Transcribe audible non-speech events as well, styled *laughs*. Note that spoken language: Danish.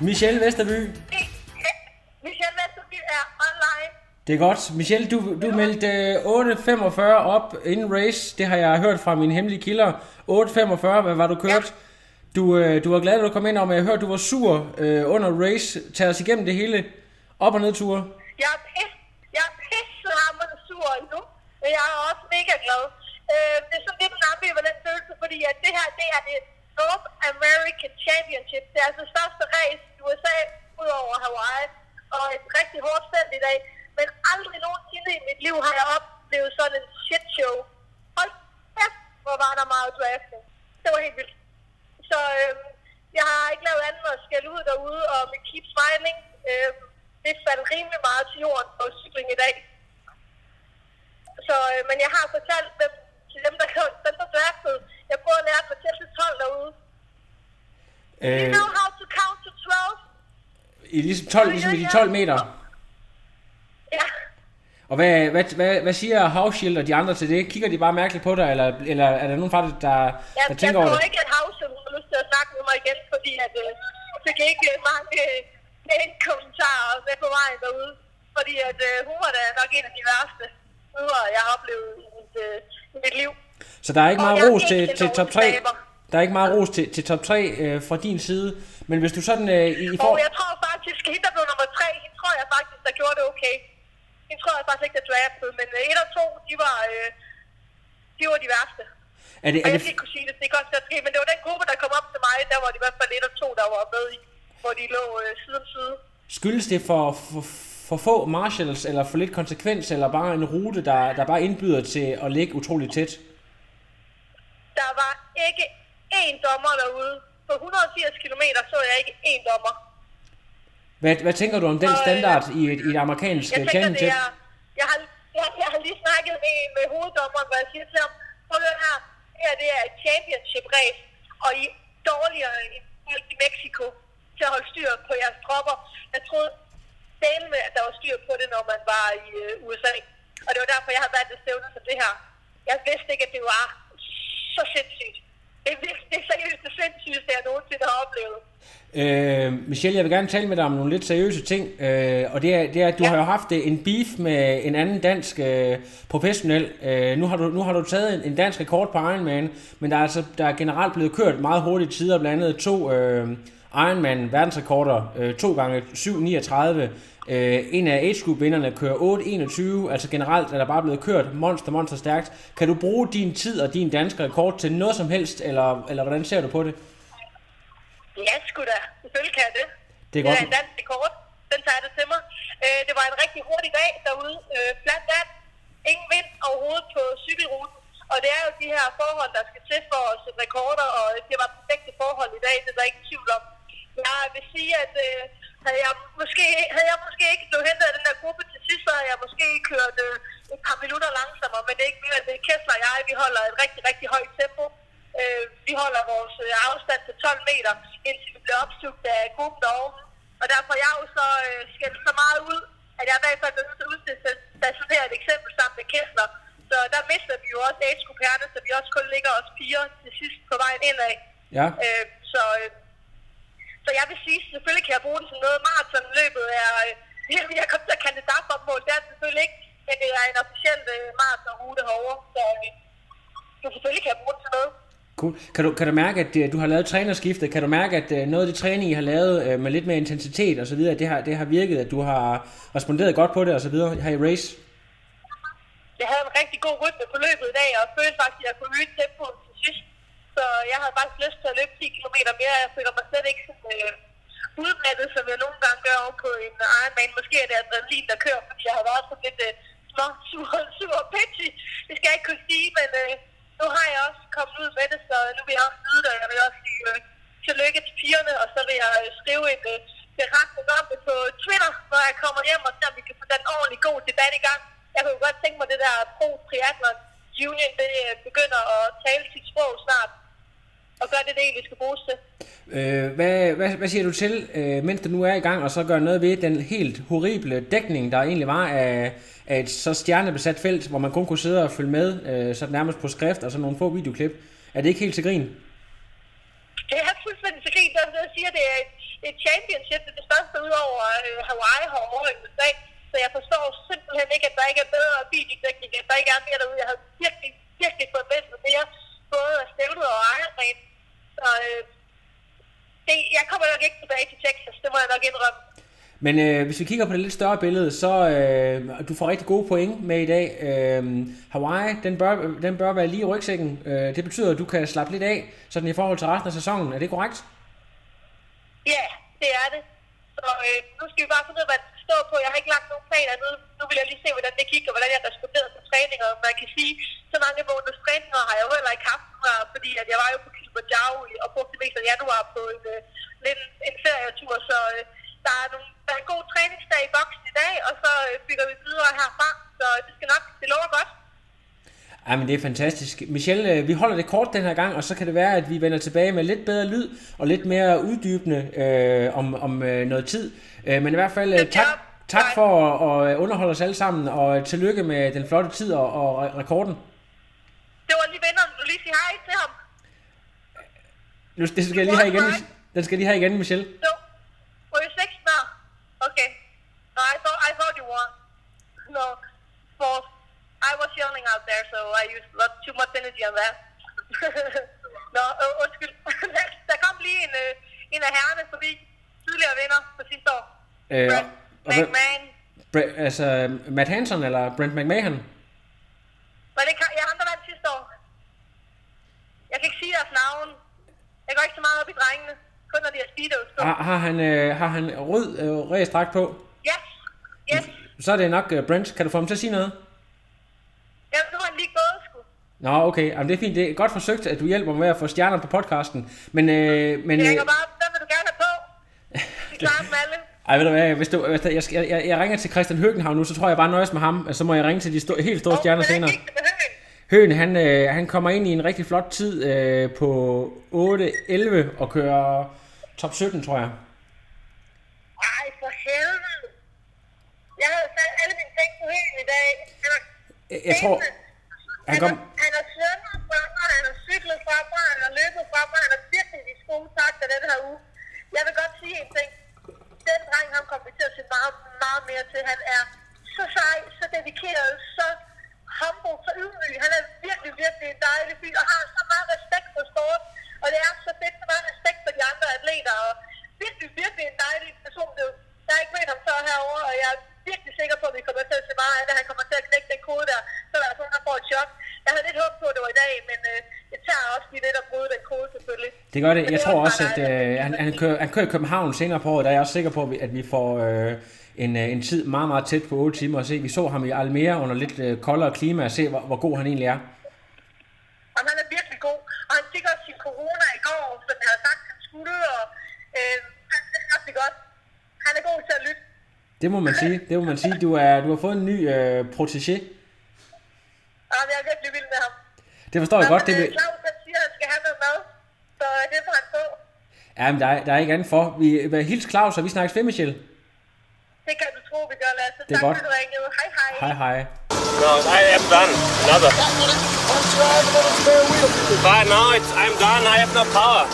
Michelle Vesterby. Michelle Vesterby er online. Det er godt. Michelle, du, du meldte øh, 8.45 op inden race. Det har jeg hørt fra mine hemmelige kilder. 8.45, hvad var du kørt? Du, øh, du var glad, at du kom ind, og jeg hørte, du var sur øh, under race. Tag os igennem det hele. Op- og nedture. Jeg er pisse, jeg er pissehammerende sur nu, men jeg er også mega glad. Øh, det er sådan lidt en ambivalent følelse, fordi at det her, det er det North American Championship. Det er altså det største race i USA, ud over Hawaii, og et rigtig hårdt felt i dag. Men aldrig nogensinde i mit liv har jeg oplevet sådan en shit show. Hold kæft, hvor var der meget drafting. Det var helt vildt. Så øh, jeg har ikke lavet andet end at skælde ud derude, og med keep smiling, øh, det faldt rimelig meget til jorden på cykling i dag. Så, øh, men jeg har fortalt dem, til dem, der, dem, der draftede, jeg prøver at lære at fortælle til 12 derude. You Øh, know how to count to 12? i ligesom 12, ligesom i de 12 meter. Ja. Og hvad, hvad, hvad, hvad siger Havshield og de andre til det? Kigger de bare mærkeligt på dig, eller, eller er der nogen fra det, der, Jeg, der jeg tænker over tror det? ikke, at Havse har lyst til at snakke med mig igen, fordi at, øh, jeg fik ikke mange øh, kommentarer med på vejen derude. Fordi at, øh, hun var da nok en af de værste jeg har oplevet i mit, øh, mit liv. Så der er ikke Og meget jeg ros til, til top 3? dårlig taber. Der er ikke meget ros til, til top 3 øh, fra din side. Men hvis du sådan øh, i, i Og for... jeg tror faktisk, at hende, der blev nummer 3, hende tror jeg faktisk, der gjorde det okay. Hende tror jeg faktisk ikke, der draftede, men 1 og 2, de var, øh, de var de værste. Er det, Og er jeg det, skal ikke kunne sige det, det kan være ske, men det var den gruppe, der kom op til mig, der var de i hvert fald 1 og 2, der var med i, hvor de lå øh, side om side. skyldes det for, for, for få marshals, eller for lidt konsekvens, eller bare en rute, der, der bare indbyder til at ligge utroligt tæt? Der var ikke én dommer derude. På 180 km så jeg ikke én dommer. Hvad, hvad tænker du om den Og, øh, standard i et, i et amerikansk Jeg øh, tænker, det championship? er... Jeg har, jeg, jeg har lige snakket med, med hoveddommeren, hvor jeg siger til ham, prøv at her, det her det er et championship race, og I er dårligere end folk i Mexico til at holde styr på jeres tropper. Jeg troede delen med, at der var styr på det, når man var i øh, USA. Og det var derfor, jeg har valgt et stævne som det her. Jeg vidste ikke, at det var så sindssygt. Det er, virkelig, det er seriøst det sindssygeste, jeg nogensinde har oplevet. Øh, Michelle, jeg vil gerne tale med dig om nogle lidt seriøse ting, øh, og det er, det er, at du Ja. har jo haft øh, en beef med en anden dansk øh, professionel. Øh, nu, har du, nu har du taget en, en dansk rekord på Ironman, men der er, altså, der er generelt blevet kørt meget hurtige tider, blandt andet to øh, Ironman verdensrekorder, øh, to gange 7.39. Øh, en af age group vinderne kører 8.21, altså generelt er der bare blevet kørt monster, monster stærkt. Kan du bruge din tid og din danske rekord til noget som helst, eller, eller hvordan ser du på det? Ja, sgu da. Selvfølgelig kan jeg det. Det er det godt. er en dansk rekord. Den tager det til mig. Øh, det var en rigtig hurtig dag derude. Øh, flat vand. Ingen vind overhovedet på cykelruten. Og det er jo de her forhold, der skal til for at sætte rekorder, og det var perfekte forhold i dag, det er der ikke tvivl om. Jeg vil sige, at øh, havde, jeg måske, havde jeg måske ikke blevet hentet af den der gruppe til sidst, så havde jeg måske kørt øh, et par minutter langsommere, men det er ikke mere, det er Kessler og jeg, vi holder et rigtig, rigtig højt tempo. Øh, vi holder vores øh, afstand til 12 meter, indtil vi bliver opslugt af gruppen derovre. Og derfor er jeg jo så øh, skældt så meget ud, at jeg i hvert fald bliver nødt til at udstationere et eksempel sammen med Kessler. Så der mister vi jo også age så vi også kun ligger os piger til sidst på vejen indad. Ja. Øh, så, øh, så jeg vil sige, selvfølgelig kan jeg bruge det som noget. Maratonløbet er, øh, *laughs* jeg kommer til at kalde det dagopmål, det er selvfølgelig ikke, men det er en officiel øh, maratonrute herovre, så, øh, så selvfølgelig kan jeg bruge det til noget. Cool. Kan du, kan du mærke, at øh, du har lavet trænerskiftet? Kan du mærke, at øh, noget af det træning, I har lavet øh, med lidt mere intensitet og så videre, det har, det har virket, at du har responderet godt på det og så videre her i race? Jeg havde en rigtig god rytme på løbet i dag, og følte faktisk, at jeg kunne øge tempoet til sidst. Så jeg havde faktisk lyst til at løbe 10 km mere. Jeg føler mig slet ikke sådan, øh, udmattet, som jeg nogle gange gør over på en Ironman. Måske er det adrenalin, der kører, fordi jeg har været sådan lidt øh, små, *laughs* sur, sur pitchy. Det skal jeg ikke kunne sige, men øh, nu har jeg også kommet ud med det, så nu vil jeg også vide det, og jeg vil også sige øh, tillykke til pigerne, og så vil jeg øh, skrive en øh, beretning om det på Twitter, når jeg kommer hjem, og så vi kan få den ordentlig god debat i gang. Jeg kunne godt tænke mig, det der pro triathlon union, det øh, begynder at tale sit sprog snart, og gør det det egentlig skal bruges til. Øh, hvad, hvad, hvad siger du til, øh, mens det nu er i gang, og så gøre noget ved den helt horrible dækning, der egentlig var af, af et så stjernebesat felt, hvor man kun kunne sidde og følge med, øh, så nærmest på skrift og så nogle få videoklip. Er det ikke helt til grin? Det er fuldstændig så grin, som jeg siger, det er et, et championship, det er det største ud over øh, Hawaii i USA. Så jeg forstår simpelthen ikke, at der ikke er bedre videodækning, at der ikke er mere derude. Jeg havde virkelig, virkelig forventet mere, både af stævnet og ejerren. Så øh, det, jeg kommer nok ikke tilbage til Texas, det må jeg nok indrømme. Men øh, hvis vi kigger på det lidt større billede, så øh, du får rigtig gode point med i dag. Øh, Hawaii, den bør, den bør være lige i rygsækken. Øh, det betyder, at du kan slappe lidt af, sådan i forhold til resten af sæsonen. Er det korrekt? Ja, det er det. Så øh, nu skal vi bare finde ud af, hvad stå på. Jeg har ikke lagt nogen planer nu. Nu vil jeg lige se, hvordan det kigger, hvordan jeg responderede på træninger. Man kan sige, så mange måneders træninger har jeg jo heller ikke haft, fordi at jeg var jo på Kilimanjaro og brugte det meste af januar på en, øh, en, en ferietur. Så øh, der er, nogle, der er en god træningsdag i boksen i dag, og så øh, bygger vi videre herfra. Så øh, det skal nok, det lover godt. Ja, men det er fantastisk. Michelle, øh, vi holder det kort den her gang, og så kan det være, at vi vender tilbage med lidt bedre lyd og lidt mere uddybende øh, om, om øh, noget tid. Øh, men i hvert fald øh, tak, tak for at, at underholde os alle sammen, og tillykke med den flotte tid og, og rekorden. Det var lige vinderen. Du lige sige hej til ham. Nu, det skal jeg lige have igen. Den skal lige have igen, Michelle. No. Were you six now? Okay. No, I thought I thought you won. No, fourth. I was yelling out there, so I used lot, too much energy on that. *laughs* Nå, no, undskyld. *laughs* der kom lige en, øh, en af herrerne forbi. Tidligere vinder på sidste år. Øh, Brent McMahon. Bre- altså, Matt Hansen eller Brent McMahon? Var det ja, ham, der vandt sidste år. Jeg kan ikke sige deres navn. Jeg går ikke så meget op i drengene. Kun når de har speedos på. Har, har, han, øh, har han rød øh, ræsdragt på? Yes. Yes. Så er det nok øh, Brent. Kan du få ham til at sige noget? Ja, nu har han lige gået, sgu. Nå, okay. Jamen, det er fint. Det er godt forsøgt, at du hjælper mig med at få stjerner på podcasten. Men, øh, men, Jeg øh, bare. Hvem vil du gerne have på? *laughs* De klarer dem alle. Ej, ved du hvad, hvis du, hvis der, jeg, jeg, jeg, jeg, ringer til Christian Høgenhavn nu, så tror jeg bare nøjes med ham. Så må jeg ringe til de sto- helt store stjerner Åh, senere. Høen, han, øh, han kommer ind i en rigtig flot tid øh, på 8-11 og kører top 17, tror jeg. Ej, for helvede. Jeg havde sat alle mine ting på Høgen i dag. Jeg, jeg tror, han kom... han har svømmet fra mig, han har cyklet fra mig, han har løbet fra mig, han har virkelig de gode takter den her uge. Jeg vil godt sige en ting. Den dreng, han kommer til at se meget, meget mere til. Han er så sej, så dedikeret, så humble, så ydmyg. Han er virkelig, virkelig en dejlig fyr, og har så meget respekt for sport. Og det er så fedt, så meget respekt for de andre atleter, og virkelig, virkelig en dejlig person. Jeg har ikke mødt ham før herovre, og jeg er virkelig sikker på, at vi kommer til at se meget af det. Han kommer til at knække den kode der, så der er sådan, der får et chok. Jeg havde lidt håb på, at det var i dag, men øh, det tager også lige lidt at bryde den kode selvfølgelig. Det gør det. Jeg tror også, at øh, han, han, kører, han kører i København senere på året. Der er jeg også sikker på, at vi får øh, en, øh, en tid meget, meget tæt på 8 timer at se. Vi så ham i Almere under lidt øh, koldere klima og se, hvor, hvor god han egentlig er. Og han er virkelig god. Og han fik også sin corona i går, som jeg havde sagt, han skulle. Og øh, han er rigtig godt. Han er god til at lytte. Det må man *laughs* sige. Det må man sige. Du, er, du har fået en ny øh, protégé. Og jeg er virkelig vild med ham. Det forstår jeg godt. Det men, vil... øh, Claus, han siger, at han skal have noget mad. Så øh, det får han få. Ja, men der, er, der er ikke andet for. Vi, hvad, hils Claus, og vi snakkes ved, Michelle. Det kan du tro, vi gør, Lasse. Det er tak godt. for, du ringede. Hej, hej. Hej, hej. No, I am done. Another. But now it's I'm done. I have no power.